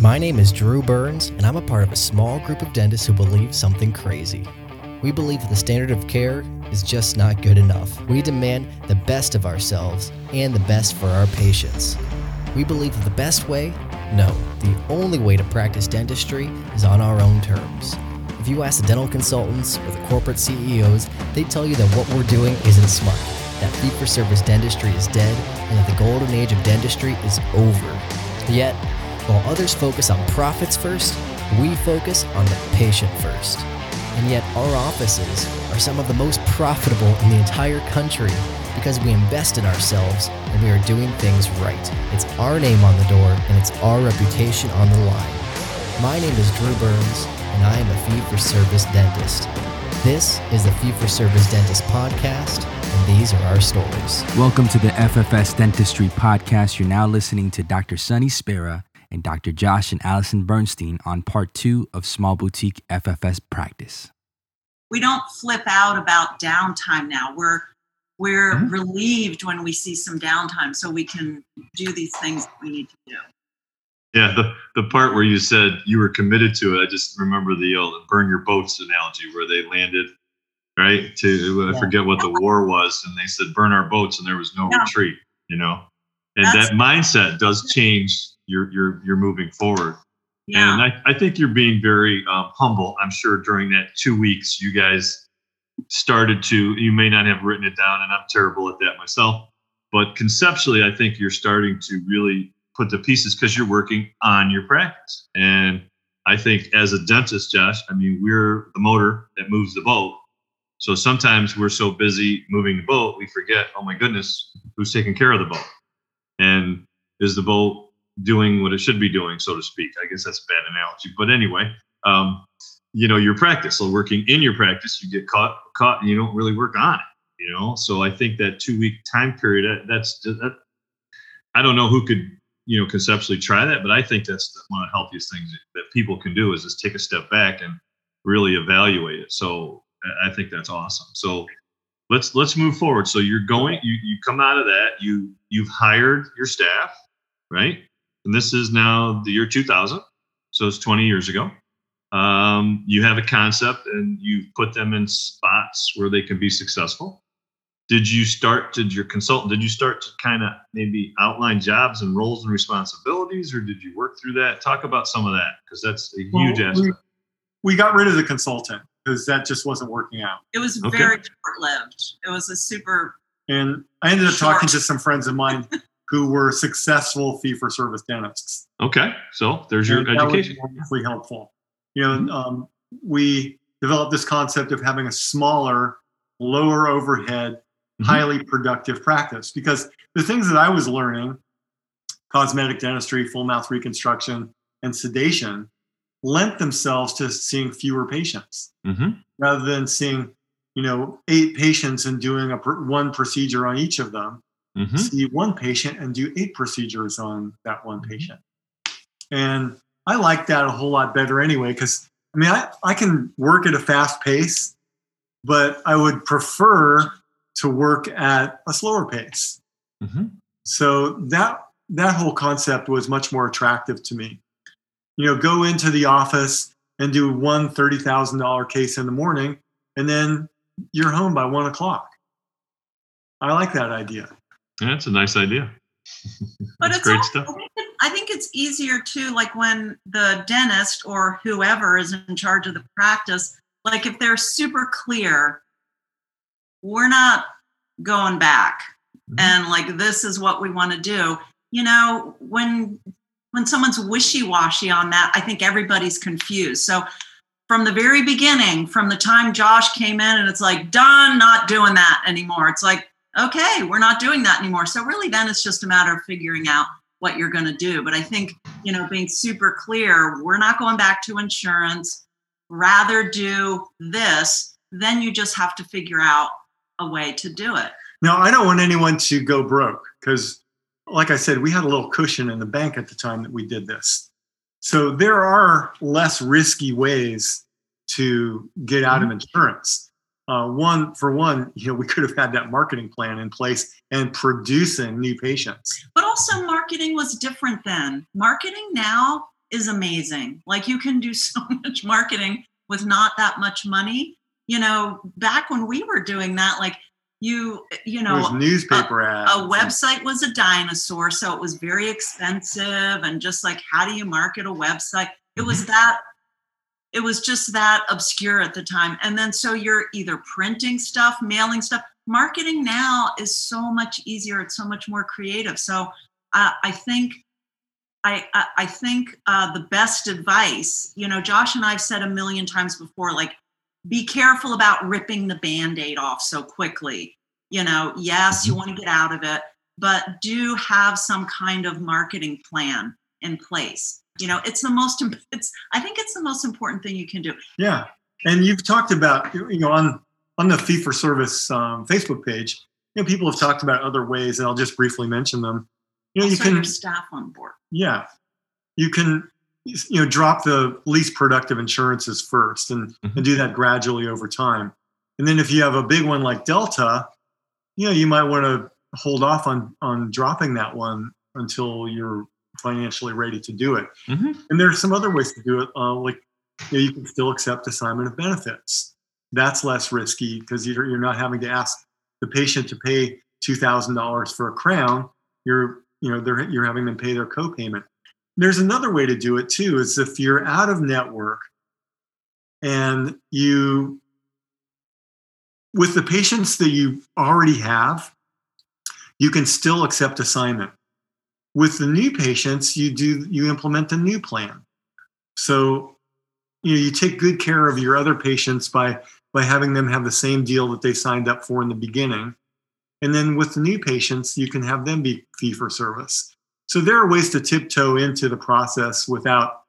My name is Drew Burns, and I'm a part of a small group of dentists who believe something crazy. We believe that the standard of care is just not good enough. We demand the best of ourselves and the best for our patients. We believe that the best way? No, the only way to practice dentistry is on our own terms. If you ask the dental consultants or the corporate CEOs, they tell you that what we're doing isn't smart, that fee for service dentistry is dead, and that the golden age of dentistry is over. Yet, while others focus on profits first, we focus on the patient first. And yet, our offices are some of the most profitable in the entire country because we invest in ourselves and we are doing things right. It's our name on the door and it's our reputation on the line. My name is Drew Burns, and I am a fee for service dentist. This is the Fee for Service Dentist podcast, and these are our stories. Welcome to the FFS Dentistry Podcast. You're now listening to Dr. Sonny Spera and Dr. Josh and Allison Bernstein on part two of Small Boutique FFS Practice. We don't flip out about downtime now. We're we're mm-hmm. relieved when we see some downtime so we can do these things that we need to do. Yeah, the, the part where you said you were committed to it, I just remember the old burn your boats analogy where they landed, right? To I forget what the war was, and they said burn our boats, and there was no yeah. retreat, you know. And That's, that mindset does change your your your moving forward. Yeah. And I, I think you're being very um, humble. I'm sure during that two weeks, you guys started to, you may not have written it down, and I'm terrible at that myself. But conceptually, I think you're starting to really put the pieces because you're working on your practice. And I think as a dentist, Josh, I mean, we're the motor that moves the boat. So sometimes we're so busy moving the boat, we forget, oh my goodness, who's taking care of the boat? And is the boat doing what it should be doing, so to speak. I guess that's a bad analogy, but anyway, um, you know, your practice. So working in your practice, you get caught caught, and you don't really work on it. You know, so I think that two week time period, that's that. I don't know who could you know conceptually try that, but I think that's one of the healthiest things that people can do is just take a step back and really evaluate it. So I think that's awesome. So let's let's move forward. So you're going, you you come out of that, you you've hired your staff, right? And this is now the year 2000, so it's 20 years ago. Um, you have a concept and you put them in spots where they can be successful. Did you start? Did your consultant? Did you start to kind of maybe outline jobs and roles and responsibilities, or did you work through that? Talk about some of that because that's a huge well, aspect. We, we got rid of the consultant because that just wasn't working out. It was okay. very short lived. It was a super. And I ended up short. talking to some friends of mine who were successful fee for service dentists. Okay, so there's your and education. That was wonderfully helpful. You know, mm-hmm. um, we developed this concept of having a smaller, lower overhead, mm-hmm. highly productive practice because the things that I was learning, cosmetic dentistry, full mouth reconstruction, and sedation, lent themselves to seeing fewer patients mm-hmm. rather than seeing you know eight patients and doing a one procedure on each of them mm-hmm. see one patient and do eight procedures on that one mm-hmm. patient. And I like that a whole lot better anyway, because I mean, I, I can work at a fast pace, but I would prefer to work at a slower pace. Mm-hmm. So that that whole concept was much more attractive to me. You know, go into the office and do one $30,000 case in the morning, and then you're home by one o'clock. I like that idea. That's a nice idea. But it's great also, stuff. I think it's easier too, like when the dentist or whoever is in charge of the practice, like if they're super clear, we're not going back mm-hmm. and like this is what we want to do. You know, when when someone's wishy-washy on that, I think everybody's confused. So from the very beginning, from the time Josh came in and it's like, done, not doing that anymore. It's like, okay, we're not doing that anymore. So really then it's just a matter of figuring out what you're going to do. But I think you know, being super clear, we're not going back to insurance, rather do this, then you just have to figure out a way to do it. Now, I don't want anyone to go broke because, like I said, we had a little cushion in the bank at the time that we did this. So there are less risky ways to get out mm-hmm. of insurance. Uh, one for one, you know, we could have had that marketing plan in place and producing new patients. But also, marketing was different then. Marketing now is amazing. Like you can do so much marketing with not that much money. You know, back when we were doing that, like you, you know, newspaper a, ads. A website was a dinosaur, so it was very expensive. And just like, how do you market a website? It was mm-hmm. that it was just that obscure at the time. And then so you're either printing stuff, mailing stuff. Marketing now is so much easier. It's so much more creative. So uh, I think I I think uh, the best advice, you know, Josh and I've said a million times before, like be careful about ripping the band-aid off so quickly. You know, yes, you mm-hmm. want to get out of it, but do have some kind of marketing plan in place you know it's the most it's i think it's the most important thing you can do. Yeah. And you've talked about you know on on the fee for service um, facebook page you know people have talked about other ways and i'll just briefly mention them. You know also you can staff on board. Yeah. You can you know drop the least productive insurances first and, mm-hmm. and do that gradually over time. And then if you have a big one like delta you know you might want to hold off on on dropping that one until you're financially ready to do it. Mm-hmm. And there's some other ways to do it, uh, like you, know, you can still accept assignment of benefits. That's less risky because you're, you're not having to ask the patient to pay two thousand dollars for a crown. You're you know they're you're having them pay their copayment. There's another way to do it too. Is if you're out of network and you with the patients that you already have, you can still accept assignment with the new patients you do you implement a new plan. So you know you take good care of your other patients by by having them have the same deal that they signed up for in the beginning. And then with the new patients you can have them be fee for service. So there are ways to tiptoe into the process without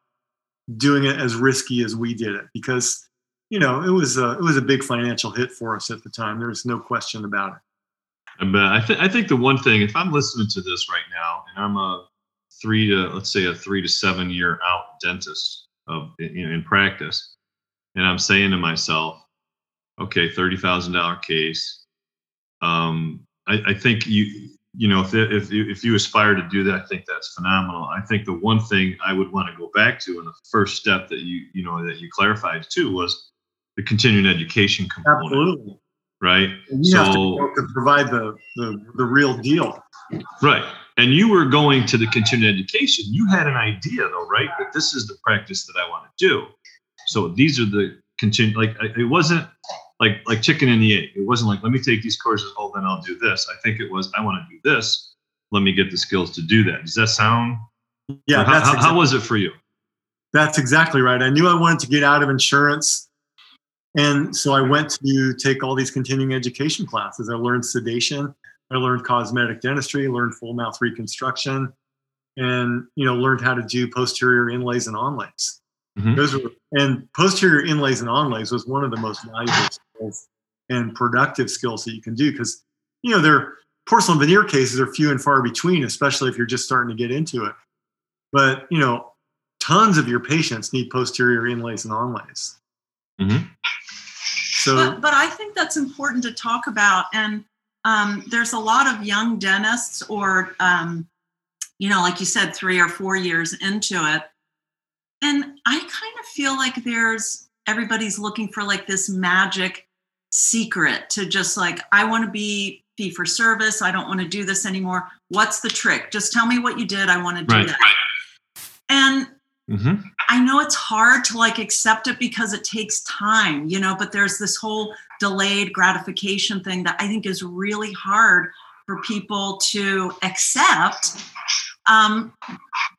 doing it as risky as we did it because you know it was a it was a big financial hit for us at the time. There's no question about it but I, th- I think the one thing, if I'm listening to this right now, and I'm a three to let's say a three to seven year out dentist of in, practice, and I'm saying to myself, okay, thirty thousand dollar case. Um, I, I think you you know if if if you aspire to do that, I think that's phenomenal. I think the one thing I would want to go back to, and the first step that you you know that you clarified too was the continuing education component. Absolutely right? And you so, have to, to provide the, the the real deal. Right. And you were going to the continuing education. You had an idea though, right? That this is the practice that I want to do. So these are the continue like it wasn't like like chicken and the egg. It wasn't like let me take these courses, oh then I'll do this. I think it was I want to do this. Let me get the skills to do that. Does that sound? Yeah. How, exactly, how was it for you? That's exactly right. I knew I wanted to get out of insurance. And so I went to take all these continuing education classes. I learned sedation, I learned cosmetic dentistry, learned full mouth reconstruction, and you know learned how to do posterior inlays and onlays. Mm-hmm. Those were and posterior inlays and onlays was one of the most valuable skills and productive skills that you can do because you know their porcelain veneer cases are few and far between, especially if you're just starting to get into it. But you know, tons of your patients need posterior inlays and onlays. Mm-hmm. So, but, but I think that's important to talk about. And um, there's a lot of young dentists, or um, you know, like you said, three or four years into it, and I kind of feel like there's everybody's looking for like this magic secret to just like I want to be fee for service. I don't want to do this anymore. What's the trick? Just tell me what you did. I want to do right. that. And Mm-hmm. I know it's hard to like accept it because it takes time, you know, but there's this whole delayed gratification thing that I think is really hard for people to accept. Um,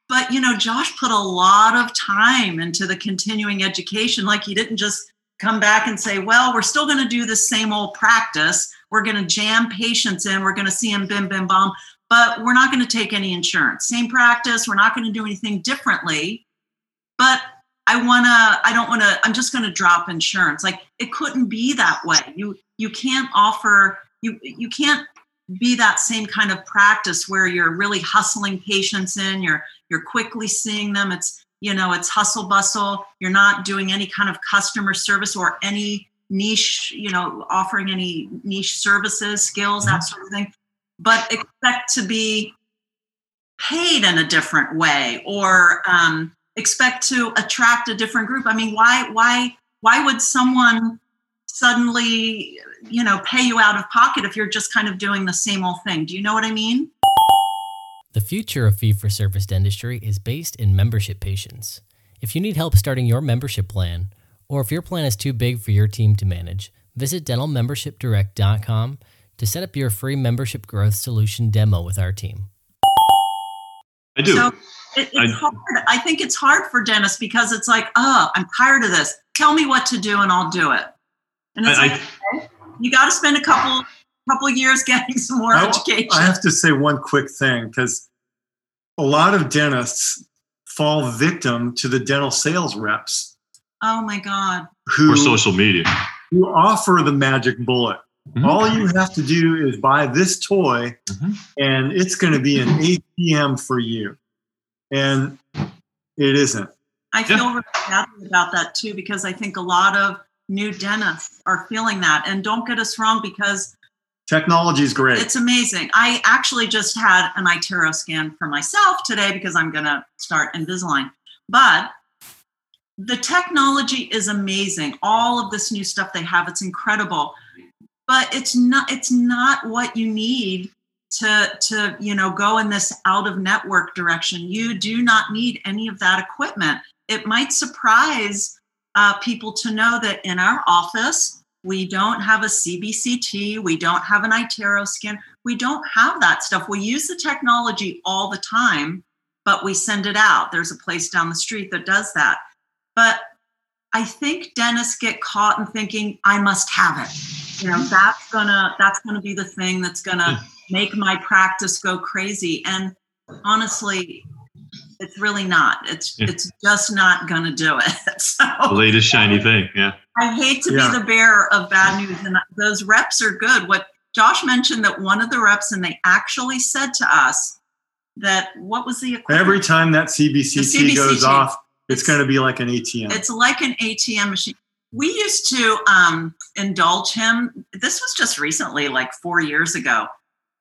but, you know, Josh put a lot of time into the continuing education. Like he didn't just come back and say, well, we're still going to do the same old practice. We're going to jam patients in. We're going to see them bim, bim, bomb. but we're not going to take any insurance. Same practice. We're not going to do anything differently. But I want to, I don't want to, I'm just going to drop insurance. Like it couldn't be that way. You, you can't offer, you, you can't be that same kind of practice where you're really hustling patients in, you're, you're quickly seeing them. It's, you know, it's hustle bustle. You're not doing any kind of customer service or any niche, you know, offering any niche services, skills, that mm-hmm. sort of thing, but expect to be paid in a different way or um, expect to attract a different group. I mean, why, why, why would someone suddenly, you know, pay you out of pocket if you're just kind of doing the same old thing? Do you know what I mean? The future of fee for service dentistry is based in membership patients. If you need help starting your membership plan, or if your plan is too big for your team to manage, visit dentalmembershipdirect.com to set up your free membership growth solution demo with our team. I do. So it, it's I, hard. I think it's hard for dentists because it's like, oh, I'm tired of this. Tell me what to do and I'll do it. And it's I, like, okay, you got to spend a couple couple years getting some more I, education. I have to say one quick thing because a lot of dentists fall victim to the dental sales reps Oh my God. Who, or social media. Who offer the magic bullet. Mm-hmm. All you have to do is buy this toy mm-hmm. and it's going to be an ATM for you. And it isn't. I feel yeah. really happy about that too because I think a lot of new dentists are feeling that. And don't get us wrong because technology is great. It's amazing. I actually just had an iTero scan for myself today because I'm going to start Invisalign. But the technology is amazing all of this new stuff they have it's incredible but it's not it's not what you need to to you know go in this out of network direction. You do not need any of that equipment. It might surprise uh, people to know that in our office we don't have a cbct we don't have an itero scan we don't have that stuff. We use the technology all the time but we send it out. There's a place down the street that does that. But I think dentists get caught in thinking, I must have it. You know, that's gonna that's gonna be the thing that's gonna make my practice go crazy. And honestly, it's really not. It's yeah. it's just not gonna do it. So the latest shiny thing. Yeah. I hate to yeah. be the bearer of bad news. And those reps are good. What Josh mentioned that one of the reps, and they actually said to us that what was the equipment? every time that CBCT, CBCT goes off, it's going to be like an ATM. It's like an ATM machine. We used to um, indulge him. This was just recently, like four years ago.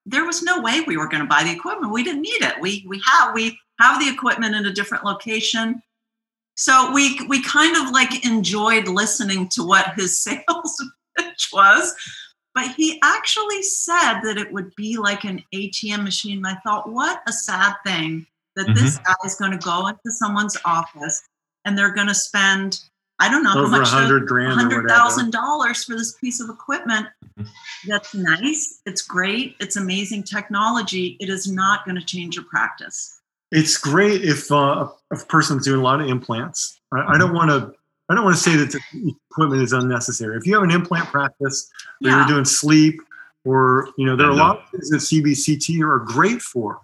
There was no way we were going to buy the equipment. We didn't need it. We we have we have the equipment in a different location. So we we kind of like enjoyed listening to what his sales pitch was. But he actually said that it would be like an ATM machine. And I thought, what a sad thing that mm-hmm. this guy is going to go into someone's office and they're going to spend I don't know over how much hundred grand, hundred thousand dollars for this piece of equipment. Mm-hmm. That's nice. It's great. It's amazing technology. It is not going to change your practice. It's great if uh, a person's doing a lot of implants. I, mm-hmm. I don't want to. I don't want to say that the equipment is unnecessary. If you have an implant practice, or yeah. you're doing sleep, or you know, there are a lot of things that CBCT are great for.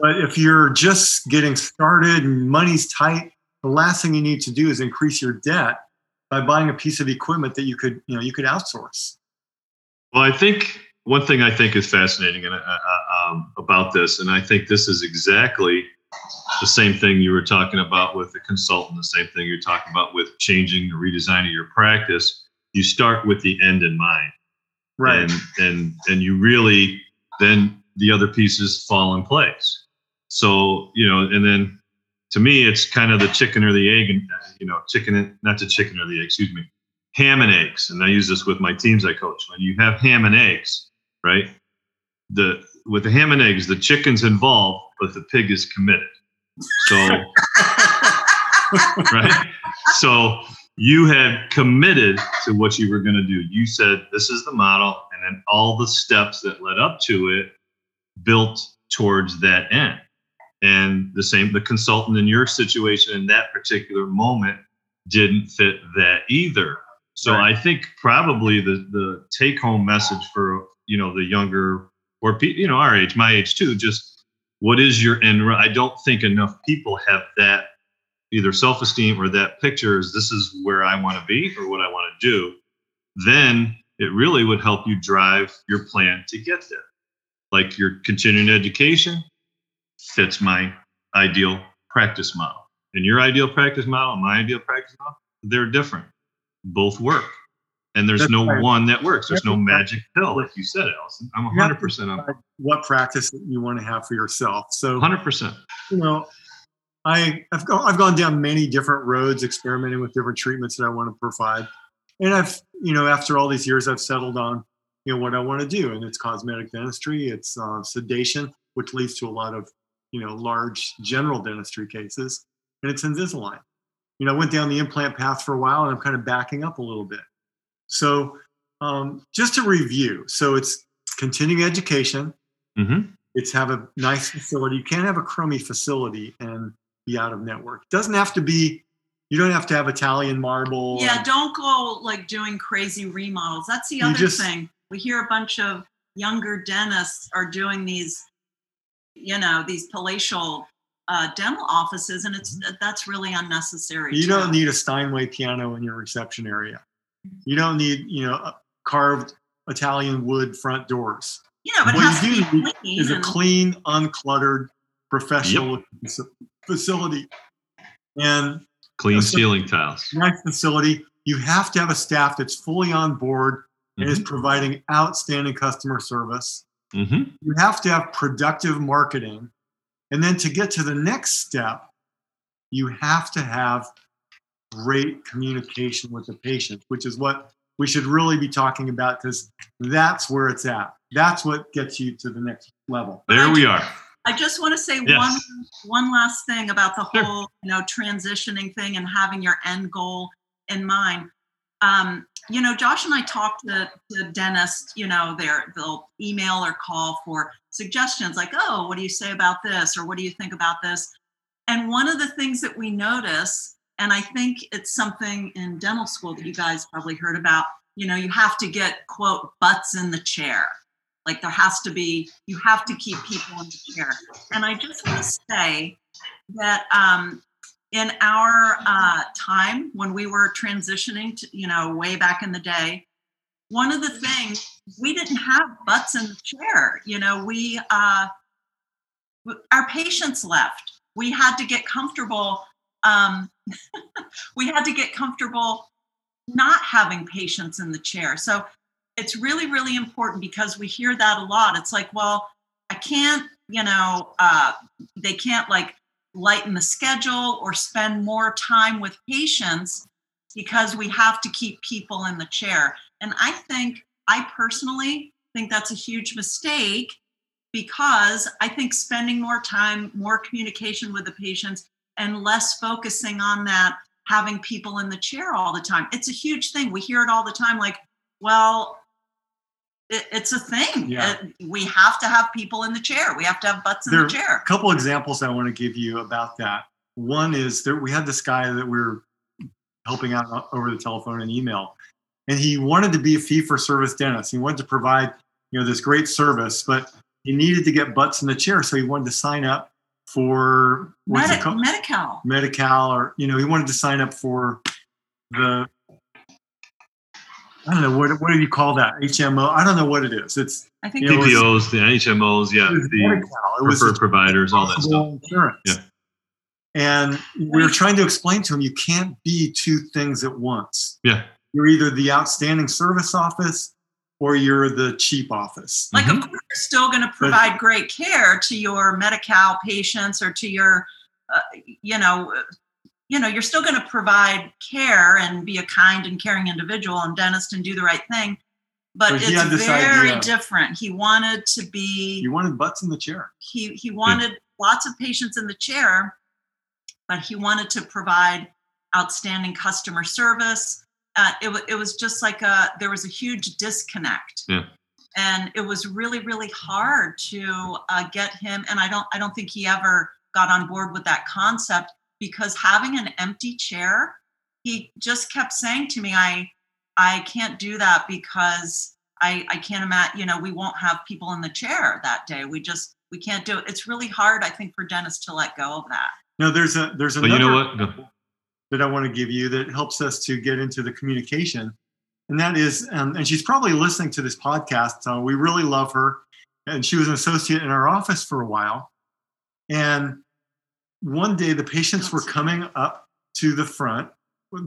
But if you're just getting started and money's tight, the last thing you need to do is increase your debt by buying a piece of equipment that you could, you know, you could outsource. Well, I think one thing I think is fascinating and uh, uh, um, about this, and I think this is exactly the same thing you were talking about with the consultant, the same thing you're talking about with changing or redesigning your practice. You start with the end in mind, right? And and and you really then the other pieces fall in place. So, you know, and then to me, it's kind of the chicken or the egg, and you know, chicken, not the chicken or the egg, excuse me, ham and eggs. And I use this with my teams I coach. When you have ham and eggs, right? The with the ham and eggs, the chicken's involved, but the pig is committed. So, right? So you had committed to what you were going to do. You said this is the model, and then all the steps that led up to it built towards that end and the same the consultant in your situation in that particular moment didn't fit that either so right. i think probably the the take home message for you know the younger or you know our age, my age too. Just what is your end? I don't think enough people have that either self-esteem or that picture is this is where I want to be or what I want to do. Then it really would help you drive your plan to get there. Like your continuing education fits my ideal practice model. And your ideal practice model and my ideal practice model, they're different. Both work. And there's That's no right. one that works. There's no magic pill, like you said, Allison. I'm 100% on what practice you want to have for yourself. So 100%. You know, I, I've, gone, I've gone down many different roads experimenting with different treatments that I want to provide. And I've, you know, after all these years, I've settled on, you know, what I want to do. And it's cosmetic dentistry, it's uh, sedation, which leads to a lot of, you know, large general dentistry cases, and it's Invisalign. You know, I went down the implant path for a while and I'm kind of backing up a little bit. So, um, just to review, so it's continuing education. Mm-hmm. It's have a nice facility. You can't have a crummy facility and be out of network. It doesn't have to be. You don't have to have Italian marble. Yeah, don't go like doing crazy remodels. That's the other just, thing. We hear a bunch of younger dentists are doing these, you know, these palatial uh, dental offices, and it's mm-hmm. that's really unnecessary. You too. don't need a Steinway piano in your reception area. You don't need, you know, carved Italian wood front doors. Yeah, but what you do need is a clean, uncluttered, professional yep. facility. And clean ceiling tiles. Nice facility. You have to have a staff that's fully on board mm-hmm. and is mm-hmm. providing outstanding customer service. Mm-hmm. You have to have productive marketing. And then to get to the next step, you have to have great communication with the patient, which is what we should really be talking about because that's where it's at. That's what gets you to the next level. There we are. I just want to say yes. one one last thing about the whole, sure. you know, transitioning thing and having your end goal in mind. Um, you know, Josh and I talk to, to dentists, you know, they'll email or call for suggestions like, oh, what do you say about this? Or what do you think about this? And one of the things that we notice and I think it's something in dental school that you guys probably heard about. You know, you have to get, quote, butts in the chair. Like there has to be, you have to keep people in the chair. And I just want to say that um, in our uh, time when we were transitioning to, you know, way back in the day, one of the things we didn't have butts in the chair. You know, we, uh, our patients left. We had to get comfortable um, we had to get comfortable not having patients in the chair. So it's really, really important because we hear that a lot. It's like, well, I can't, you know, uh, they can't like lighten the schedule or spend more time with patients because we have to keep people in the chair. And I think, I personally think that's a huge mistake because I think spending more time, more communication with the patients and less focusing on that having people in the chair all the time. It's a huge thing. We hear it all the time like, well, it, it's a thing. Yeah. It, we have to have people in the chair. We have to have butts in there the chair. A couple examples I want to give you about that. One is that we had this guy that we are helping out over the telephone and email, and he wanted to be a fee for service dentist. He wanted to provide, you know, this great service, but he needed to get butts in the chair. So he wanted to sign up for Medi- Medi-Cal. Medi-Cal, or you know, he wanted to sign up for the I don't know what what do you call that HMO? I don't know what it is. It's I think you know, PPOs, the HMOs, yeah, the preferred providers, all that stuff. Insurance. Yeah. And we were trying to explain to him you can't be two things at once. Yeah. You're either the outstanding service office or you're the cheap office. Like, mm-hmm. of course, you're still going to provide but, great care to your Medi-Cal patients or to your, uh, you know, you know, you're still going to provide care and be a kind and caring individual and dentist and do the right thing. But, but it's very idea. different. He wanted to be. He wanted butts in the chair. He he wanted yeah. lots of patients in the chair, but he wanted to provide outstanding customer service uh, it, it was just like a there was a huge disconnect yeah. and it was really really hard to uh, get him and i don't i don't think he ever got on board with that concept because having an empty chair he just kept saying to me i i can't do that because I, I can't imagine, you know, we won't have people in the chair that day. We just, we can't do it. It's really hard, I think, for dentists to let go of that. No, there's a, there's But another you know what? Go- that I want to give you that helps us to get into the communication. And that is, um, and she's probably listening to this podcast. So we really love her. And she was an associate in our office for a while. And one day the patients were coming up to the front.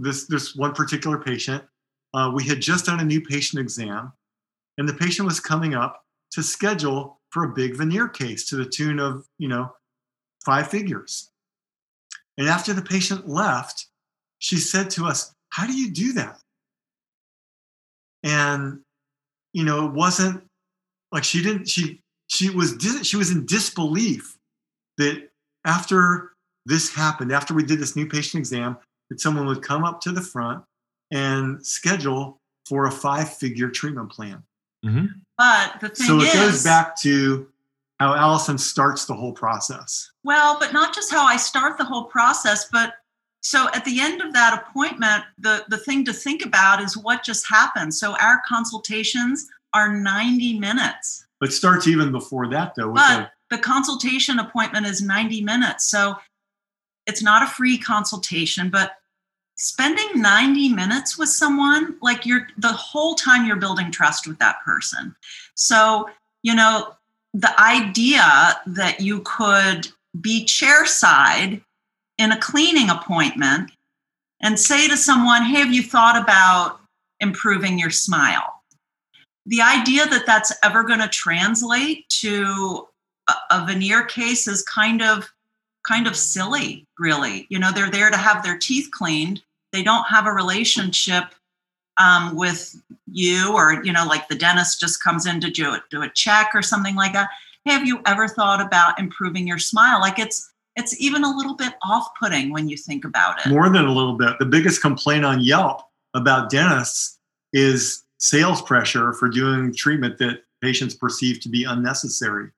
This, this one particular patient, uh, we had just done a new patient exam, and the patient was coming up to schedule for a big veneer case to the tune of, you know, five figures. And after the patient left, she said to us, How do you do that? And, you know, it wasn't like she didn't, she, she was, dis- she was in disbelief that after this happened, after we did this new patient exam, that someone would come up to the front and schedule for a five figure treatment plan. Mm-hmm. But the thing So it is, goes back to how Allison starts the whole process. Well, but not just how I start the whole process, but so at the end of that appointment, the, the thing to think about is what just happened. So our consultations are 90 minutes, But it starts even before that, though. With but the consultation appointment is 90 minutes. So it's not a free consultation, but spending 90 minutes with someone, like you're the whole time you're building trust with that person. So, you know, the idea that you could be chairside in a cleaning appointment and say to someone, Hey, have you thought about improving your smile? The idea that that's ever going to translate to a, veneer case is kind of kind of silly really. You know they're there to have their teeth cleaned. They don't have a relationship um, with you or you know like the dentist just comes in to do, do a check or something like that. Hey, have you ever thought about improving your smile? Like it's it's even a little bit off-putting when you think about it. More than a little bit. The biggest complaint on Yelp about dentists is sales pressure for doing treatment that patients perceive to be unnecessary.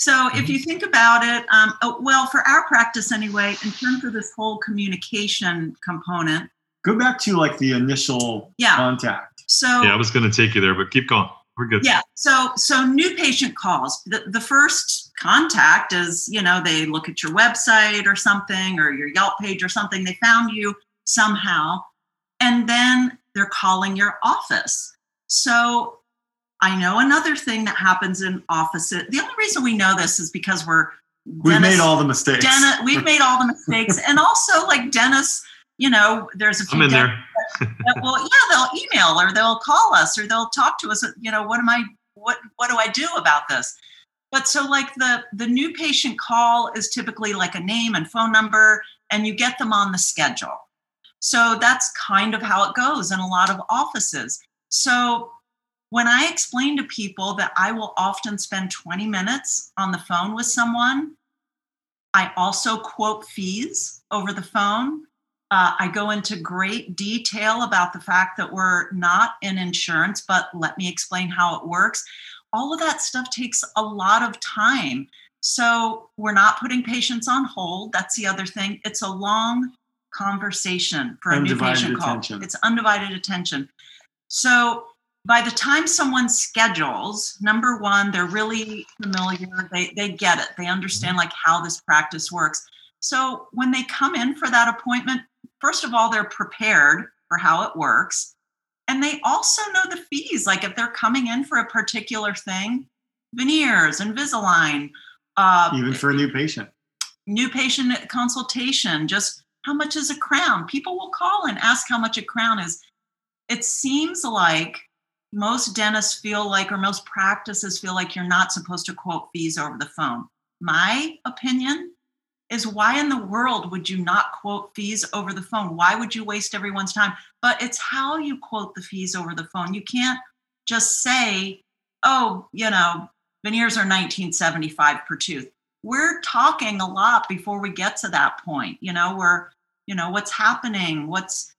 So if you think about it, um, oh, well, for our practice anyway, in terms of this whole communication component, Go back to like the initial Yeah. contact. so Yeah, I was going to take you there, but keep going. We're good. yeah, so so new patient calls. The, the first contact is you know they look at your website or something or your Yelp page or something. They found you somehow, and then they're calling your office. So I know another thing that happens in offices. The only reason we know this is because we're We've made all the mistakes. Denti- we've made all the mistakes, and also like dentists, you know, there's a few I'm in there. that will, yeah, they'll email or they'll call us or they'll talk to us. You know, what am I? What what do I do about this? But so like the the new patient call is typically like a name and phone number, and you get them on the schedule. So that's kind of how it goes in a lot of offices. So when I explain to people that I will often spend 20 minutes on the phone with someone, I also quote fees over the phone. Uh, I go into great detail about the fact that we're not in insurance, but let me explain how it works. All of that stuff takes a lot of time. So we're not putting patients on hold. That's the other thing. It's a long conversation for a new Undivided patient call. attention. It's undivided attention. So by the time someone schedules, number one, they're really familiar. They they get it. They understand like how this practice works. So when they come in for that appointment, first of all, they're prepared for how it works. And they also know the fees. Like if they're coming in for a particular thing, veneers, Invisalign, uh, even for a new patient. new patient consultation, just how much is a crown? People will call and ask how much a crown is. It seems like most dentists feel like, or most practices feel like you're not supposed to quote fees over the phone. My opinion is why in the world would you not quote fees over the phone? Why would you waste everyone's time? But it's how you quote the fees over the phone. You can't just say, oh, you know, veneers are 1975 per tooth we're talking a lot before we get to that point you know we're you know what's happening what's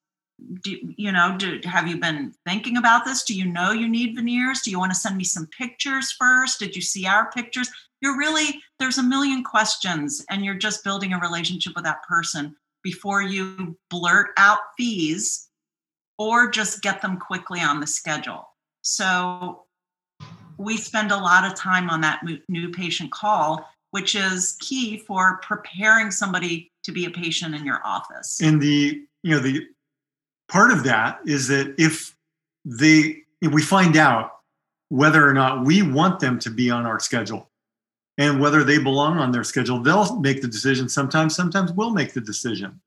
do, you know do, have you been thinking about this? Do you know you need veneers? Do you want to send me some pictures first? Did you see our pictures? You're really there's a million questions and you're just building a relationship with that person before you blurt out fees or just get them quickly on the schedule. So we spend a lot of time on that new patient call, which is key for preparing somebody to be a patient in your office. And the you know the part of that is that if they if we find out whether or not we want them to be on our schedule and whether they belong on their schedule, they'll make the decision. Sometimes, sometimes we'll make the decision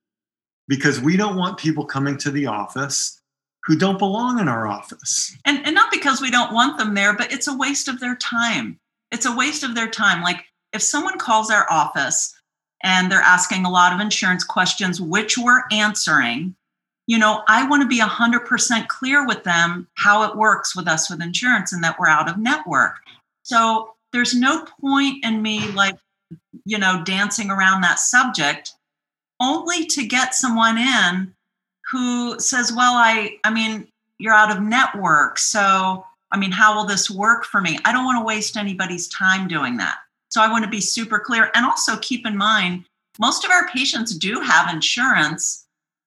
because we don't want people coming to the office who don't belong in our office. And, and not because we don't want them there, but it's a waste of their time. It's a waste of their time. Like if someone calls our office and they're asking a lot of insurance questions, which we're answering, you know, I want to be 100% clear with them how it works with us with insurance and that we're out of network. So there's no point in me like, you know, dancing around that subject only to get someone in who says, well, I, I mean, you're out of network. So, I mean, how will this work for me? I don't want to waste anybody's time doing that. So I want to be super clear. And also keep in mind, most of our patients do have insurance.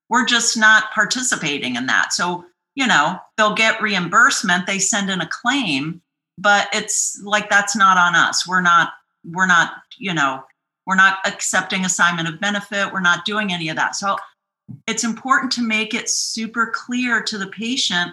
We're just not participating in that. So, you know, they'll get reimbursement, they send in a claim, but it's like that's not on us. We're not, we're not, you know, we're not accepting assignment of benefit. We're not doing any of that. So it's important to make it super clear to the patient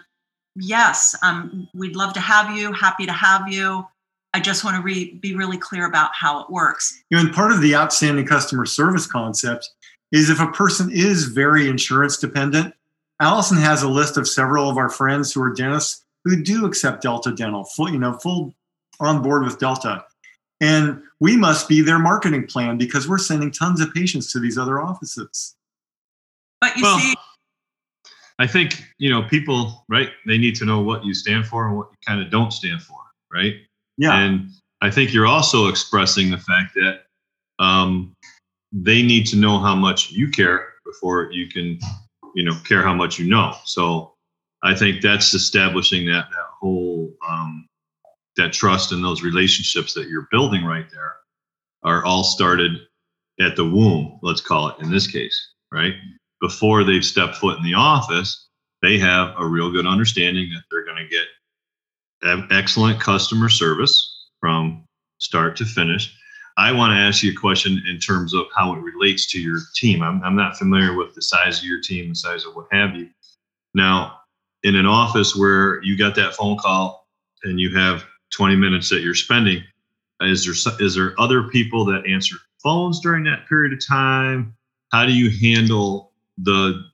yes um, we'd love to have you happy to have you i just want to re- be really clear about how it works you know and part of the outstanding customer service concept is if a person is very insurance dependent allison has a list of several of our friends who are dentists who do accept delta dental full you know full on board with delta and we must be their marketing plan because we're sending tons of patients to these other offices but you well, see, I think you know people, right? They need to know what you stand for and what you kind of don't stand for, right? Yeah. And I think you're also expressing the fact that um, they need to know how much you care before you can, you know, care how much you know. So I think that's establishing that that whole um, that trust and those relationships that you're building right there are all started at the womb. Let's call it in this case, right? before they've stepped foot in the office, they have a real good understanding that they're going to get excellent customer service from start to finish. I want to ask you a question in terms of how it relates to your team. I'm, I'm not familiar with the size of your team, the size of what have you. Now, in an office where you got that phone call and you have 20 minutes that you're spending, is there is there other people that answer phones during that period of time? How do you handle the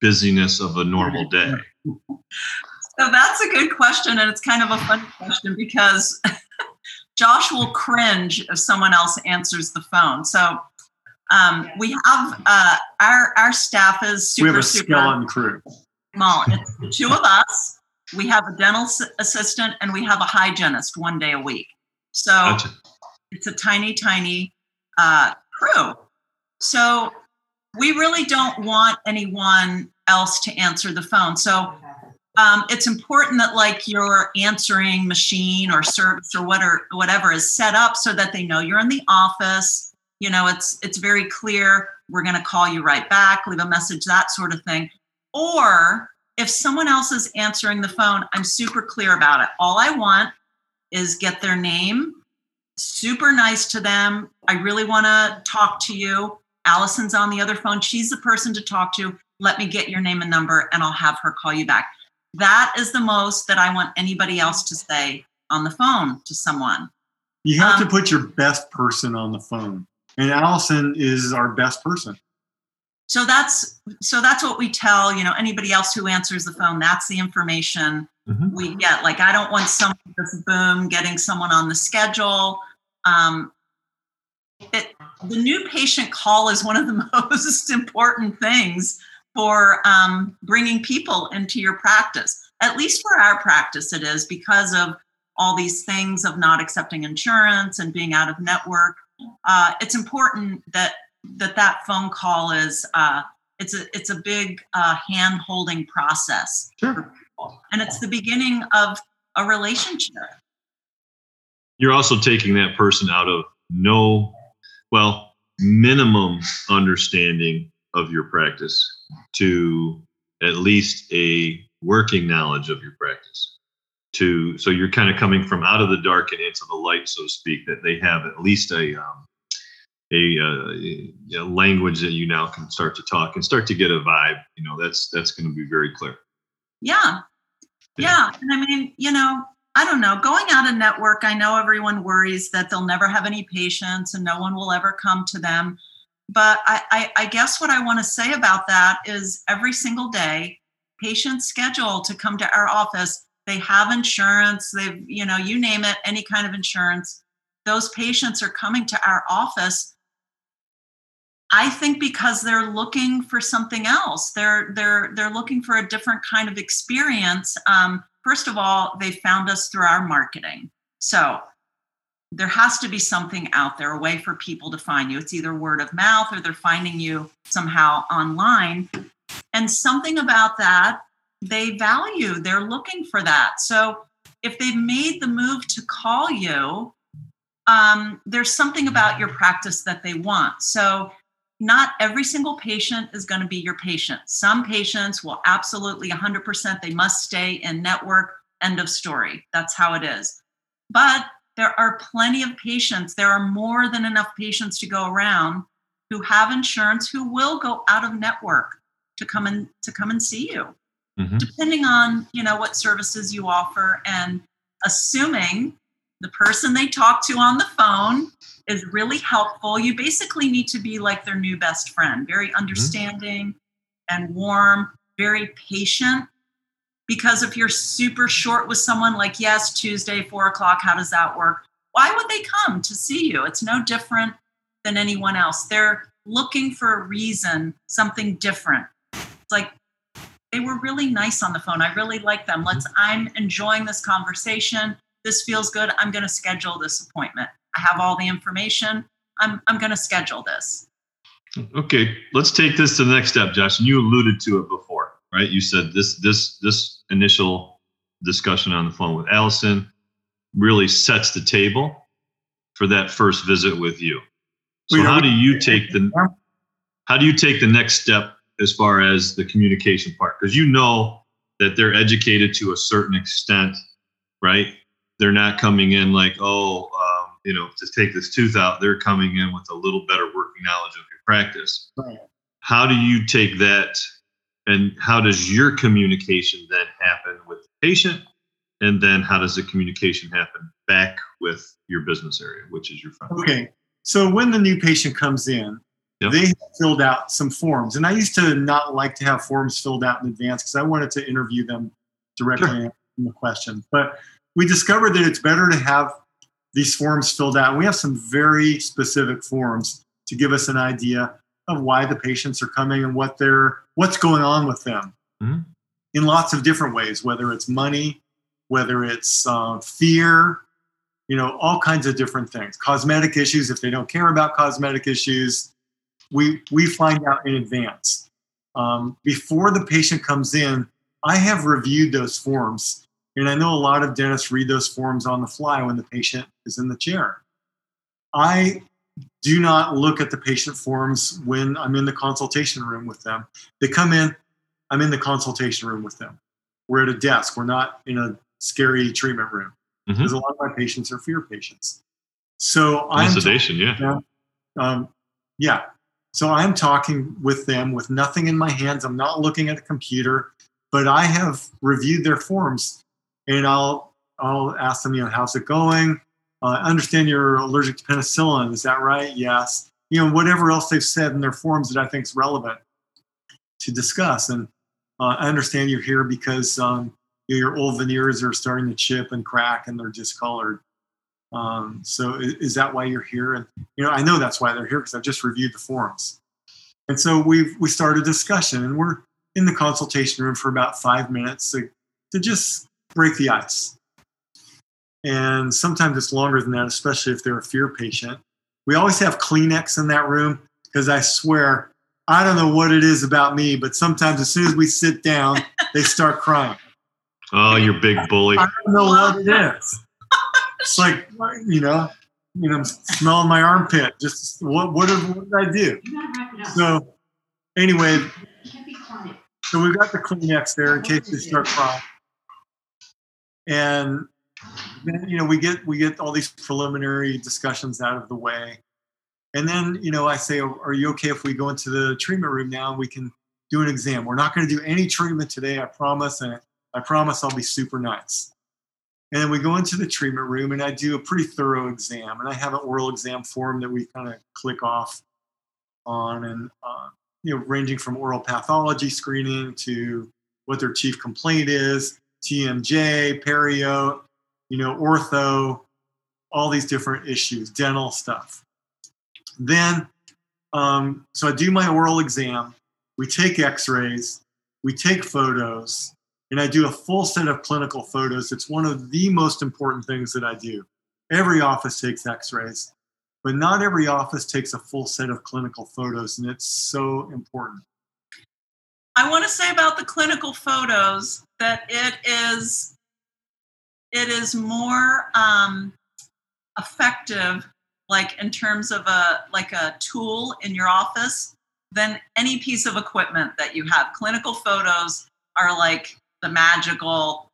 busyness of a normal day? So that's a good question. And it's kind of a fun question because Josh will cringe if someone else answers the phone. So um, we have uh, our our staff is super. We have a super skeleton crew. Small. It's the two of us. We have a dental assistant and we have a hygienist one day a week. So gotcha. it's a tiny, tiny uh, crew. So we really don't want anyone else to answer the phone. So um, it's important that like your answering machine or service or whatever whatever is set up so that they know you're in the office. You know, it's it's very clear. We're going to call you right back, leave a message, that sort of thing. Or if someone else is answering the phone, I'm super clear about it. All I want is get their name, super nice to them. I really want to talk to you. Allison's on the other phone. She's the person to talk to. Let me get your name and number and I'll have her call you back. That is the most that I want anybody else to say on the phone to someone. You have um, to put your best person on the phone. And Allison is our best person. So that's so that's what we tell, you know, anybody else who answers the phone, that's the information mm-hmm. we get. Like I don't want someone just boom getting someone on the schedule. Um, it, the new patient call is one of the most important things for um, bringing people into your practice. At least for our practice, it is because of all these things of not accepting insurance and being out of network. Uh, it's important that that that phone call is uh, it's a it's a big uh, hand holding process sure. and it's the beginning of a relationship. You're also taking that person out of no well, minimum understanding of your practice to at least a working knowledge of your practice. to so you're kind of coming from out of the dark and into the light, so to speak. That they have at least a um, a, uh, a, language that you now can start to talk and start to get a vibe. You know, that's that's going to be very clear. Yeah. yeah, yeah, and I mean, you know, I don't know. Going out of network, I know everyone worries that they'll never have any patients and no one will ever come to them. But I, I, I guess what I want to say about that is every single day, patients schedule to come to our office. They have insurance. They've, you know, you name it, any kind of insurance. Those patients are coming to our office I think because they're looking for something else. They're they're they're looking for a different kind of experience. Um, first of all, they found us through our marketing. So there has to be something out there, a way for people to find you. It's either word of mouth or they're finding you somehow online. And something about that they value. They're looking for that. So if they've made the move to call you, um, there's something about your practice that they want. So not every single patient is going to be your patient. Some patients will absolutely 100%, they must stay in network. End of story. That's how it is. But there are plenty of patients, there are more than enough patients to go around who have insurance who will go out of network to come and to come and see you. Mm-hmm. Depending on, you know, what services you offer and assuming the person they talk to on the phone is really helpful. You basically need to be like their new best friend, very mm-hmm. understanding mm-hmm. and warm, very patient. Because if you're super short with someone, like, yes, Tuesday, four o'clock, how does that work? Why would they come to see you? It's no different than anyone else. They're looking for a reason, something different. It's like they were really nice on the phone. I really like them. Let's, mm-hmm. I'm enjoying this conversation. This feels good. I'm going to schedule this appointment. I have all the information. I'm, I'm going to schedule this. Okay, let's take this to the next step, Josh. And you alluded to it before, right? You said this this this initial discussion on the phone with Allison really sets the table for that first visit with you. So how do you take the how do you take the next step as far as the communication part? Because you know that they're educated to a certain extent, right? They're not coming in like, oh, um, you know, to take this tooth out, they're coming in with a little better working knowledge of your practice. Right. How do you take that and how does your communication then happen with the patient? And then how does the communication happen back with your business area, which is your front? Okay. So when the new patient comes in, yep. they filled out some forms. And I used to not like to have forms filled out in advance because I wanted to interview them directly sure. in the question. But we discovered that it's better to have these forms filled out. We have some very specific forms to give us an idea of why the patients are coming and what they're what's going on with them mm-hmm. in lots of different ways, whether it's money, whether it's uh, fear, you know, all kinds of different things. Cosmetic issues, if they don't care about cosmetic issues, we we find out in advance. Um, before the patient comes in, I have reviewed those forms and I know a lot of dentists read those forms on the fly when the patient is in the chair. I do not look at the patient forms when I'm in the consultation room with them. They come in, I'm in the consultation room with them. We're at a desk, we're not in a scary treatment room. Mm-hmm. Because a lot of my patients are fear patients. So I'm sedation, yeah. Um, yeah. So I'm talking with them with nothing in my hands. I'm not looking at a computer, but I have reviewed their forms and I'll I'll ask them, you know, how's it going? Uh, I understand you're allergic to penicillin. Is that right? Yes. You know, whatever else they've said in their forms that I think is relevant to discuss. And uh, I understand you're here because um, your old veneers are starting to chip and crack and they're discolored. Um, so is, that why you're here? And you know, I know that's why they're here because I've just reviewed the forms. And so we've we started a discussion, and we're in the consultation room for about five minutes to, to just break the ice. And sometimes it's longer than that, especially if they're a fear patient. We always have Kleenex in that room because I swear, I don't know what it is about me, but sometimes as soon as we sit down, they start crying. Oh, you're big bully. I don't know what it is. It's like, you know, you know, I'm smelling my armpit. Just what, what, did, what did I do? So, anyway, so we've got the Kleenex there in case they start crying. and then you know we get we get all these preliminary discussions out of the way. And then you know i say are you okay if we go into the treatment room now and we can do an exam? We're not going to do any treatment today i promise and i promise i'll be super nice. And then we go into the treatment room and i do a pretty thorough exam and i have an oral exam form that we kind of click off on and uh, you know ranging from oral pathology screening to what their chief complaint is tmj perio you know, ortho, all these different issues, dental stuff. Then, um, so I do my oral exam. We take x rays, we take photos, and I do a full set of clinical photos. It's one of the most important things that I do. Every office takes x rays, but not every office takes a full set of clinical photos, and it's so important. I want to say about the clinical photos that it is it is more um, effective like in terms of a like a tool in your office than any piece of equipment that you have. Clinical photos are like the magical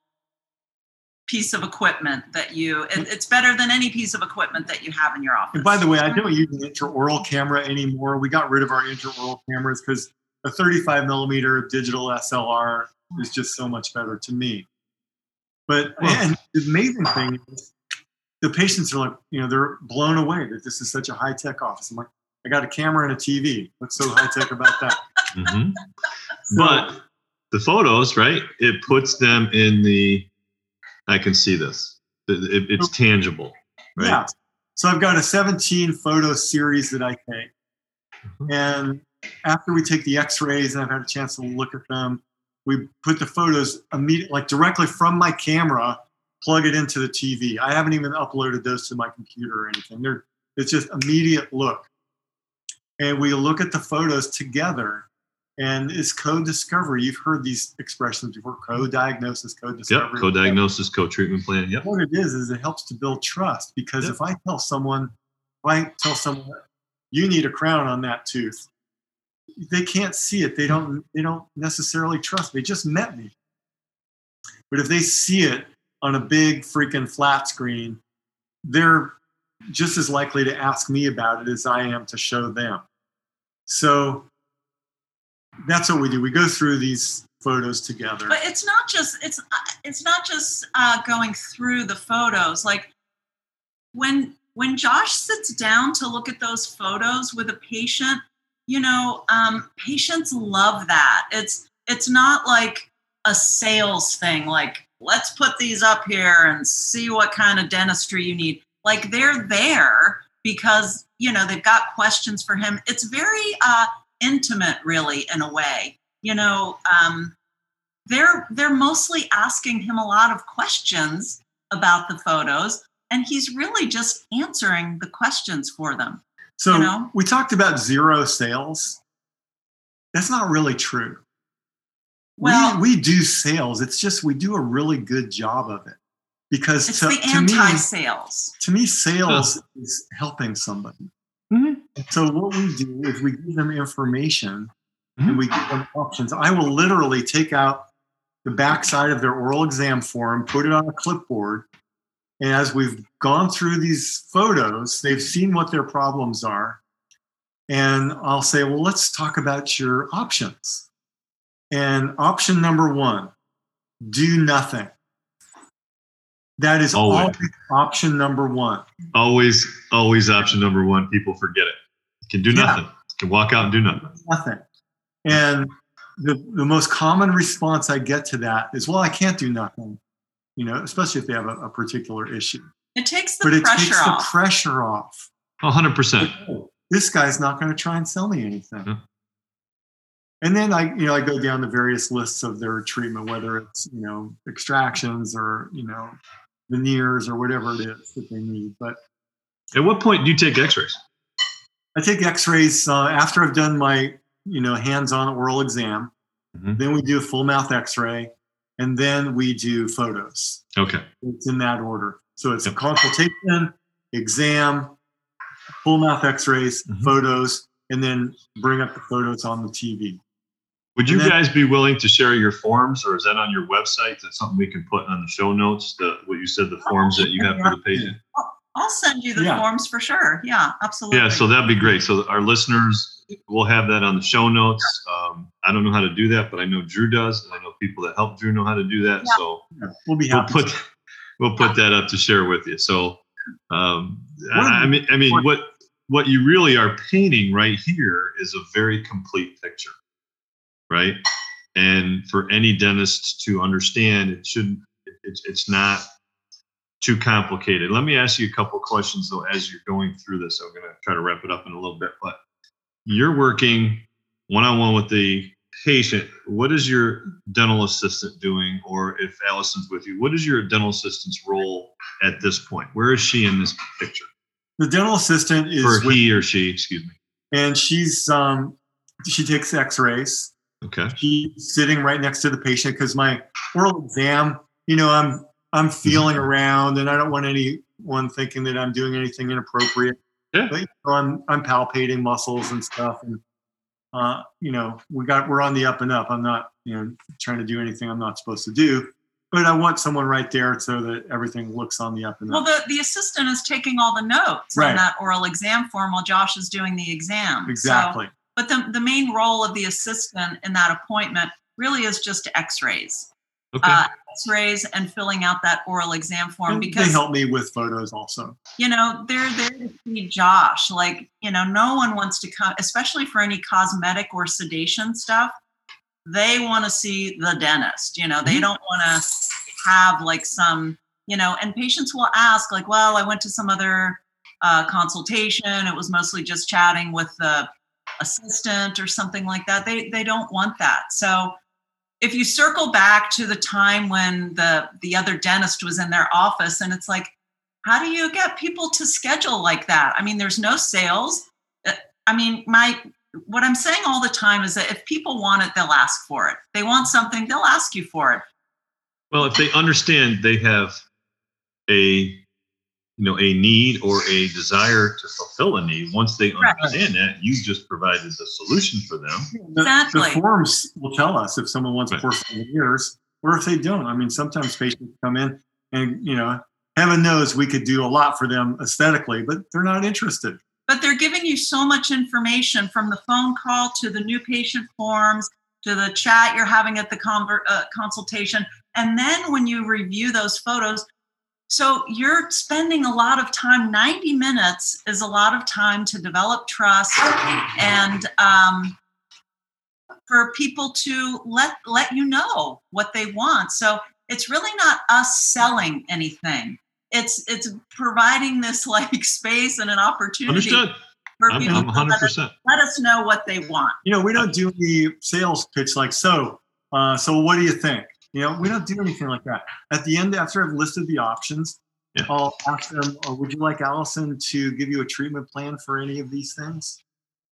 piece of equipment that you it, it's better than any piece of equipment that you have in your office. And by the way i don't use an intraoral camera anymore. We got rid of our intraoral cameras because a 35 millimeter digital slr is just so much better to me but and the amazing thing is the patients are like, you know, they're blown away that this is such a high tech office. I'm like, I got a camera and a TV. What's so high tech about that? Mm-hmm. So, but the photos, right? It puts them in the. I can see this. It, it's tangible, right? Yeah. So I've got a 17 photo series that I take, mm-hmm. and after we take the X-rays and I've had a chance to look at them, we put the photos immediately, like directly from my camera, plug it into the TV. I haven't even uploaded those to my computer or anything. They're, it's just immediate look. And we look at the photos together. And it's co-discovery. You've heard these expressions before: co-diagnosis, co-discovery. Yep, co-diagnosis, co-treatment plan. Yep. What it is is it helps to build trust because yep. if I tell someone, if I tell someone, you need a crown on that tooth, they can't see it. They don't they don't necessarily trust me. They just met me. But if they see it on a big freaking flat screen, they're just as likely to ask me about it as I am to show them. So that's what we do. We go through these photos together. But it's not just it's it's not just uh, going through the photos. Like when when Josh sits down to look at those photos with a patient, you know, um, patients love that. It's it's not like a sales thing. Like let's put these up here and see what kind of dentistry you need. Like they're there because you know they've got questions for him. It's very uh, intimate, really, in a way. You know, um, they're they're mostly asking him a lot of questions about the photos, and he's really just answering the questions for them. So you know? we talked about zero sales. That's not really true. Well, we, we do sales. It's just we do a really good job of it because it's to, the anti-sales. To me, sales is helping somebody. Mm-hmm. So what we do is we give them information mm-hmm. and we give them options. I will literally take out the backside of their oral exam form, put it on a clipboard, and as we've gone through these photos, they've seen what their problems are. And I'll say, well, let's talk about your options. And option number one do nothing. That is always, always option number one. Always, always option number one. People forget it. You can do yeah. nothing. You can walk out and do nothing. Nothing. And the, the most common response I get to that is, well, I can't do nothing you know, especially if they have a, a particular issue. It takes the but it takes off. the pressure off. hundred percent. This guy's not going to try and sell me anything. Yeah. And then I, you know, I go down the various lists of their treatment, whether it's you know extractions or you know veneers or whatever it is that they need. But at what point do you take X-rays? I take X-rays uh, after I've done my you know hands-on oral exam. Mm-hmm. Then we do a full mouth X-ray and then we do photos. Okay. It's in that order. So it's yep. a consultation, exam, full mouth x rays, mm-hmm. photos, and then bring up the photos on the TV. Would you then- guys be willing to share your forms, or is that on your website? That's something we can put on the show notes. The what you said, the forms that you have for the patient. I'll send you the Yeah. forms for sure. Yeah, absolutely. Yeah, so that'd be great. So our listeners, we'll have that on the show notes. Um, I don't know how to do that, but I know Drew does, and I know people that help Drew know how to do that. Yeah. So We'll be we'll put we'll put that up to share with you. So, um, What- I mean, I mean, what what you really are painting right here is a very complete picture, right? And for any dentist to understand, it shouldn't. It's it's not too complicated. Let me ask you a couple questions though as you're going through this. I'm going to try to wrap it up in a little bit, but you're working one on one with the patient. What is your dental assistant doing? Or if Allison's with you, what is your dental assistant's role at this point? Where is she in this picture? The dental assistant is Or with, he or she, excuse me. and she's um she takes X-rays. Okay. She's sitting right next to the patient because my oral exam, you know, I'm I'm feeling around and I don't want anyone thinking that I'm doing anything inappropriate. Yeah. But you know, I'm I'm palpating muscles and stuff and uh, you know, we got we're on the up and up. I'm not, you know, trying to do anything I'm not supposed to do. But I want someone right there so that everything looks on the up and Well, up. Well, the, the assistant is taking all the notes Right. on that oral exam form while Josh is doing the exam. So- exactly. but the, the main role of the assistant in that appointment really is just x-rays. Okay. Uh, x-rays and filling out that oral exam form And because they help me with photos also. you know they're there to see josh like you know no one wants to come especially for any cosmetic or sedation stuff they want to see the dentist you know they don't want to have like some you know and patients will ask like well i went to some other uh, consultation it was mostly just chatting with the assistant or something like that they they don't want that so if you circle back to the time when the the other dentist was in their office and it's like how do you get people to schedule like that? I mean there's no sales. Uh, i mean my what i'm saying all the time is that if people want it they'll ask for it. They want something they'll ask you for it. Well, if they understand they have a you know a need or a desire to fulfill a need, once they Right. understand that, you just provided the solution for them. The, Exactly. the forms will tell us if someone wants Right. porcelain veneers or if they don't. I mean, sometimes patients come in and, you know, heaven knows we could do a lot for them aesthetically, but they're not interested. but they're giving you so much information from the phone call to the new patient forms to the chat you're having at the conver- uh, consultation and then when you review those photos so you're spending a lot of time 90 minutes is a lot of time to develop trust and um, for people to let let you know what they want so it's really not us selling anything it's it's providing this like space and an opportunity Understood. for I'm, people I'm to let us, 100%. let us know what they want. You know, we don't do any sales pitch like, so, uh, so what do you think? You know, we don't do anything like that. At the end, after I've listed the options, Yeah. I'll ask them, oh, would you like Allison to give you a treatment plan for any of these things?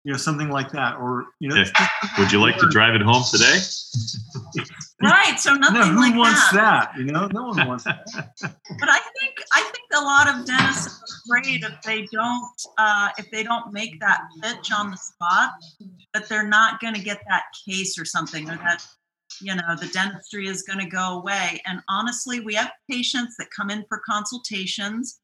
You know, something like that. Or, you know, Yeah. Would you like to drive it home today? Right. So nothing no, who like wants that. that? You know, no one wants that. But I think I think a lot of dentists are afraid if they don't uh, if they don't make that pitch on the spot that they're not going to get that case or something or that you know the dentistry is going to go away. And honestly, we have patients that come in for consultations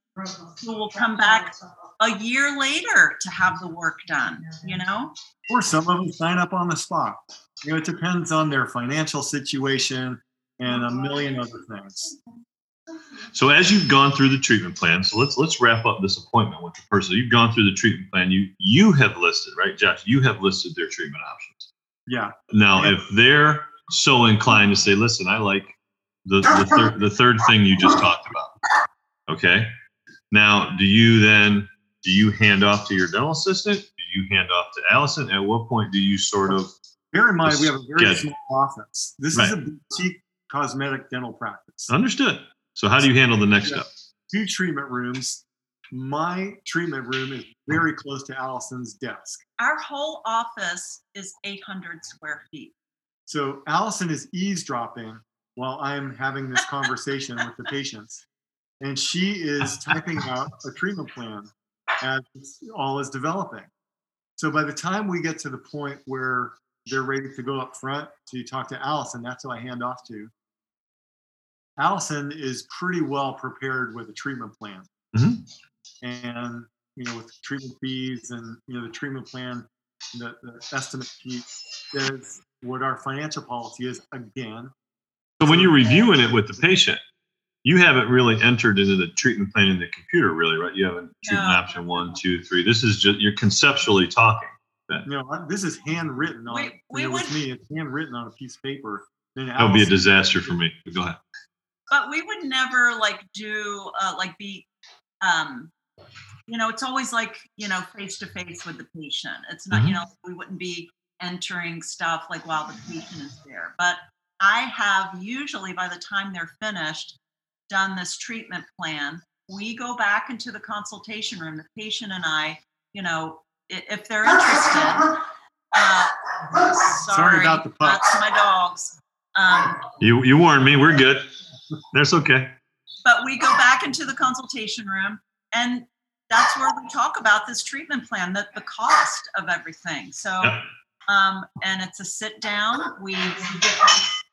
who will come back a year later to have the work done. You know. or some of them sign up on the spot. You know, it depends on their financial situation and a million other things. So as you've gone through the treatment plan, so let's let's wrap up this appointment with the person. You've gone through the treatment plan. You you have listed, right, Josh? You have listed their treatment options. Yeah. Now, Yeah. if they're so inclined to say, "Listen, I like the the third the third thing you just talked about," okay. Now, do you then do you hand off to your dental assistant? Do you hand off to Allison? At what point do you sort of Bear in mind, we have a very Schedule. small office. This is a boutique cosmetic dental practice. understood? So how do you handle the next step? Two treatment rooms. My treatment room is very close to Allison's desk. Our whole office is 800 square feet. So Allison is eavesdropping while I'm having this conversation with the patients. And she is typing out a treatment plan as all is developing. So by the time we get to the point where they're ready to go up front to talk to Allison. That's who I hand off to. Allison is pretty well prepared with a treatment plan. Mhm. And, you know, with treatment fees and, you know, the treatment plan, the, the estimate sheet is what our financial policy is again. So when you're reviewing it with the patient, you haven't really entered into the treatment plan in the computer, really, right? You haven't treatment No. option one, two, three. This is just you're conceptually talking. You know, this is handwritten on, We- you we with would- me, it's handwritten on a piece of paper. Then That would be a disaster for me. But go ahead. but we would never like do uh, like be um you know it's always like you know face to face with the patient it's not you know we wouldn't be entering stuff like while the patient is there but i have usually by the time they're finished done this treatment plan we go back into the consultation room the patient and i you know if they're interested uh, sorry, Sorry about the pup. that's my dogs um, You you warned me. We're good. That's okay. but we go back into the consultation room and that's where we talk about this treatment plan that the cost of everything. So Yep. um, and it's a sit down. We,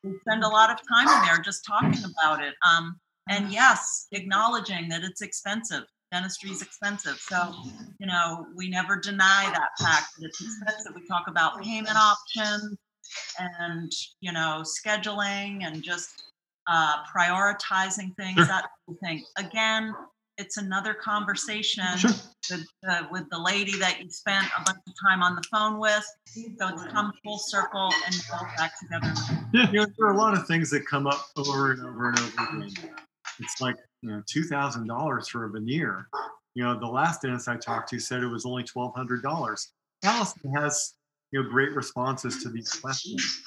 we spend a lot of time in there just talking about it. Um, and yes acknowledging that it's expensive. Dentistry is expensive. So you know we never deny that fact that it's expensive. We talk about payment options and you know scheduling and just uh, prioritizing things Sure. that thing. Again it's another conversation Sure. with, uh, with the lady that you spent a bunch of time on the phone with so it's come full circle and all back together you know, there are a lot of things that come up over and over and over again. It's like, you know, two thousand dollars for a veneer. You know, the last dentist I talked to said it was only twelve hundred dollars. Allison has, you know, great responses to these questions.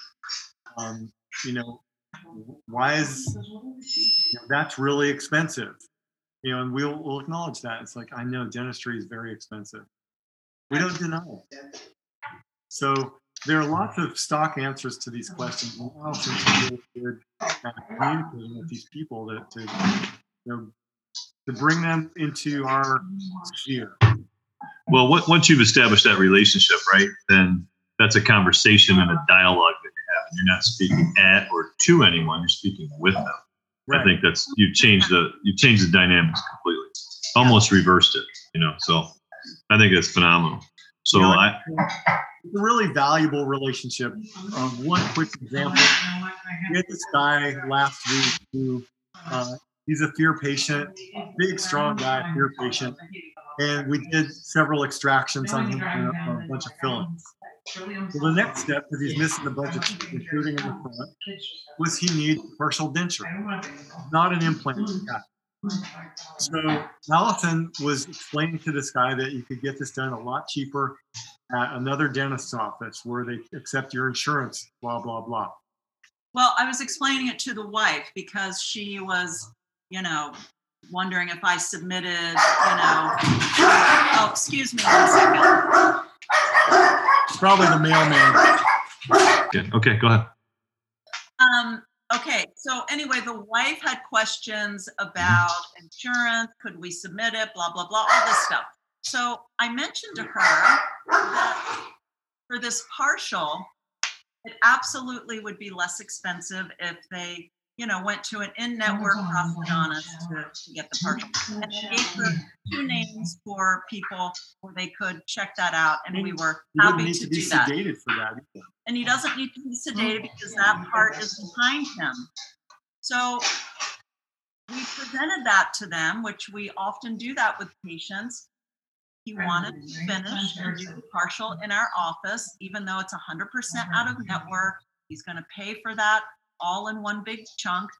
Um, you know, why is you know, that's really expensive? You know, and we'll, we'll acknowledge that. It's like I know dentistry is very expensive. We don't deny it. So there are lots of stock answers to these questions. And Allison's really good at communicating with these people to, to you know to bring them into our sphere. Well, on- once you've established that relationship, right, then that's a conversation and a dialogue that you're having. You're not speaking at or to anyone. You're speaking with them. I think that's you've changed the you've changed the dynamics completely, almost reversed it. You know, so I think it's phenomenal. So You know, I It's a really valuable relationship. Um, one quick example: we had this guy last week who uh, he's a fear patient, big, strong guy, fear patient, and we did several extractions on him a bunch of fillings. So the next step, because he's missing a bunch of teeth, including in the front, was he needs partial denture, not an implant. guy. So Allison was explaining to this guy that you could get this done a lot cheaper at another dentist's office where they accept your insurance, blah, blah, blah. well i was explaining it to the wife because she was you know wondering if i submitted you know oh excuse me one second Probably the mailman. okay, okay, go ahead. Um, okay, so anyway, the wife had questions about insurance. Could we submit it? Blah, blah, blah, all this stuff. So I mentioned to her that for this partial, it absolutely would be less expensive if they, you know, went to an in-network prosthodontist to, to get the partial. And I gave her two names for people where they could check that out, and we were You wouldn't happy need to to be do that sedated for that. and he doesn't need to be sedated because that part is behind him. So we presented that to them, which we often do that with patients. He wanted to finish and do the partial in our office, even though it's 100% out of network. He's going to pay for that all in one big chunk.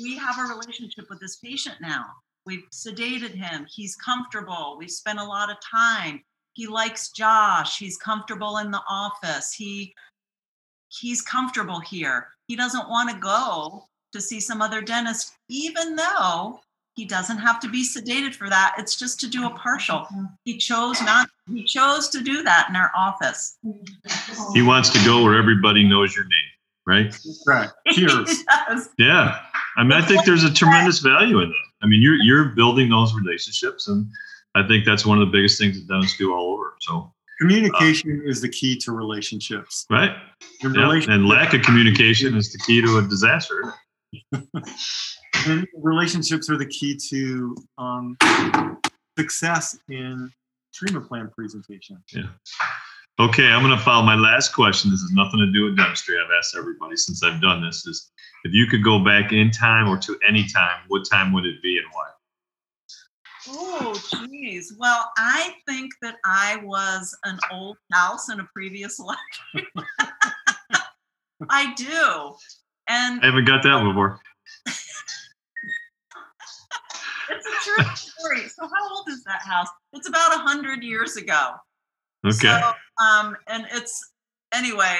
We have a relationship with this patient now. We've sedated him. He's comfortable. We've spent a lot of time. He likes Josh. He's comfortable in the office. He he's comfortable here. He doesn't want to go to see some other dentist, even though he doesn't have to be sedated for that. It's just to do a partial. He chose not, he chose to do that in our office. He wants to go where everybody knows your name, right? Right. Cheers. He. Yeah. I mean, I think there's a tremendous value in that. I mean, you're you're building those relationships, and I think that's one of the biggest things that dentists do all over. So Communication uh, is the key to relationships. Right. Relationship- and lack of communication is the key to a disaster. and relationships are the key to um, success in treatment plan presentation. Yeah. Okay, I'm going to follow my last question. This has nothing to do with dentistry. I've asked everybody since I've done this. Is if you could go back in time or to any time, what time would it be and why? Oh, geez. Well, I think that I was an old house in a previous life. I do. And I haven't got that before. it's a true story. So, how old is that house? It's about a hundred years ago. Okay. So, um, and it's anyway,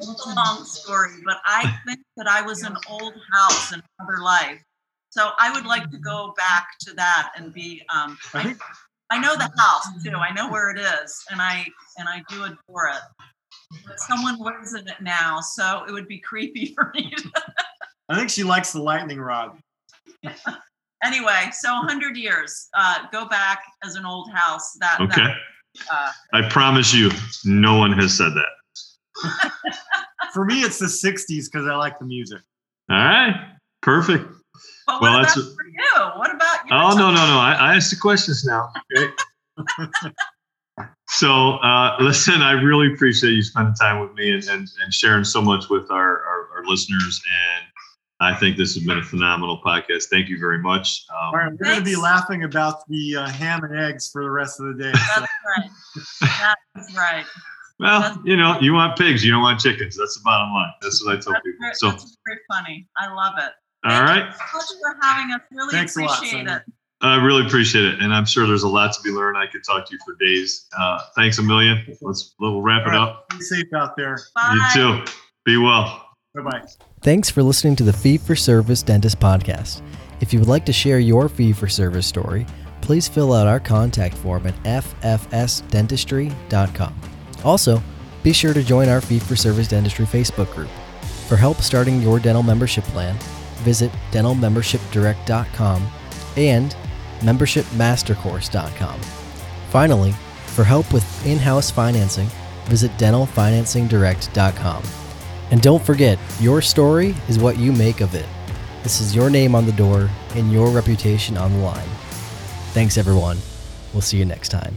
it's a long story, but I think that I was an old house in another life. So I would like to go back to that and be. Um, I, I know the house too. I know where it is, and I and I do adore it. But someone lives in it now, so it would be creepy for me. To I think she likes the lightning rod. anyway, so 100 years. Uh, go back as an old house. That okay. That, uh, I promise you, no one has said that. For me, it's the 60s because I like the music. All right. Perfect. But well, that's for you? What about you? Oh, no, no, no. I, I asked the questions now. Okay. so, uh, listen, I really appreciate you spending time with me and, and, and sharing so much with our, our, our listeners. And I think this has been a phenomenal podcast. Thank you very much. Um, All right, we're going to be laughing about the uh, ham and eggs for the rest of the day. That's right. That's right. Well, that's you know, you want pigs, you don't want chickens. That's the bottom line. That's what I tell people. Very, so that's very funny. I love it. All Thank right. Thank you for having us. Really Thanks appreciate lot, it. I really appreciate it, and I'm sure there's a lot to be learned. I could talk to you for days. Uh, thanks a million. Let's we'll wrap it up. Be safe out there. Bye. You too. Be well. Bye bye. Thanks for listening to the Fee for Service Dentist Podcast. If you would like to share your fee for service story, please fill out our contact form at ffsdentistry.com. Also, be sure to join our Fee for Service Dentistry Facebook group. For help starting your dental membership plan, visit dentalmembershipdirect.com and membershipmastercourse.com. Finally, for help with in house financing, visit dentalfinancingdirect.com. And don't forget, your story is what you make of it. This is your name on the door and your reputation on the line. Thanks, everyone. We'll see you next time.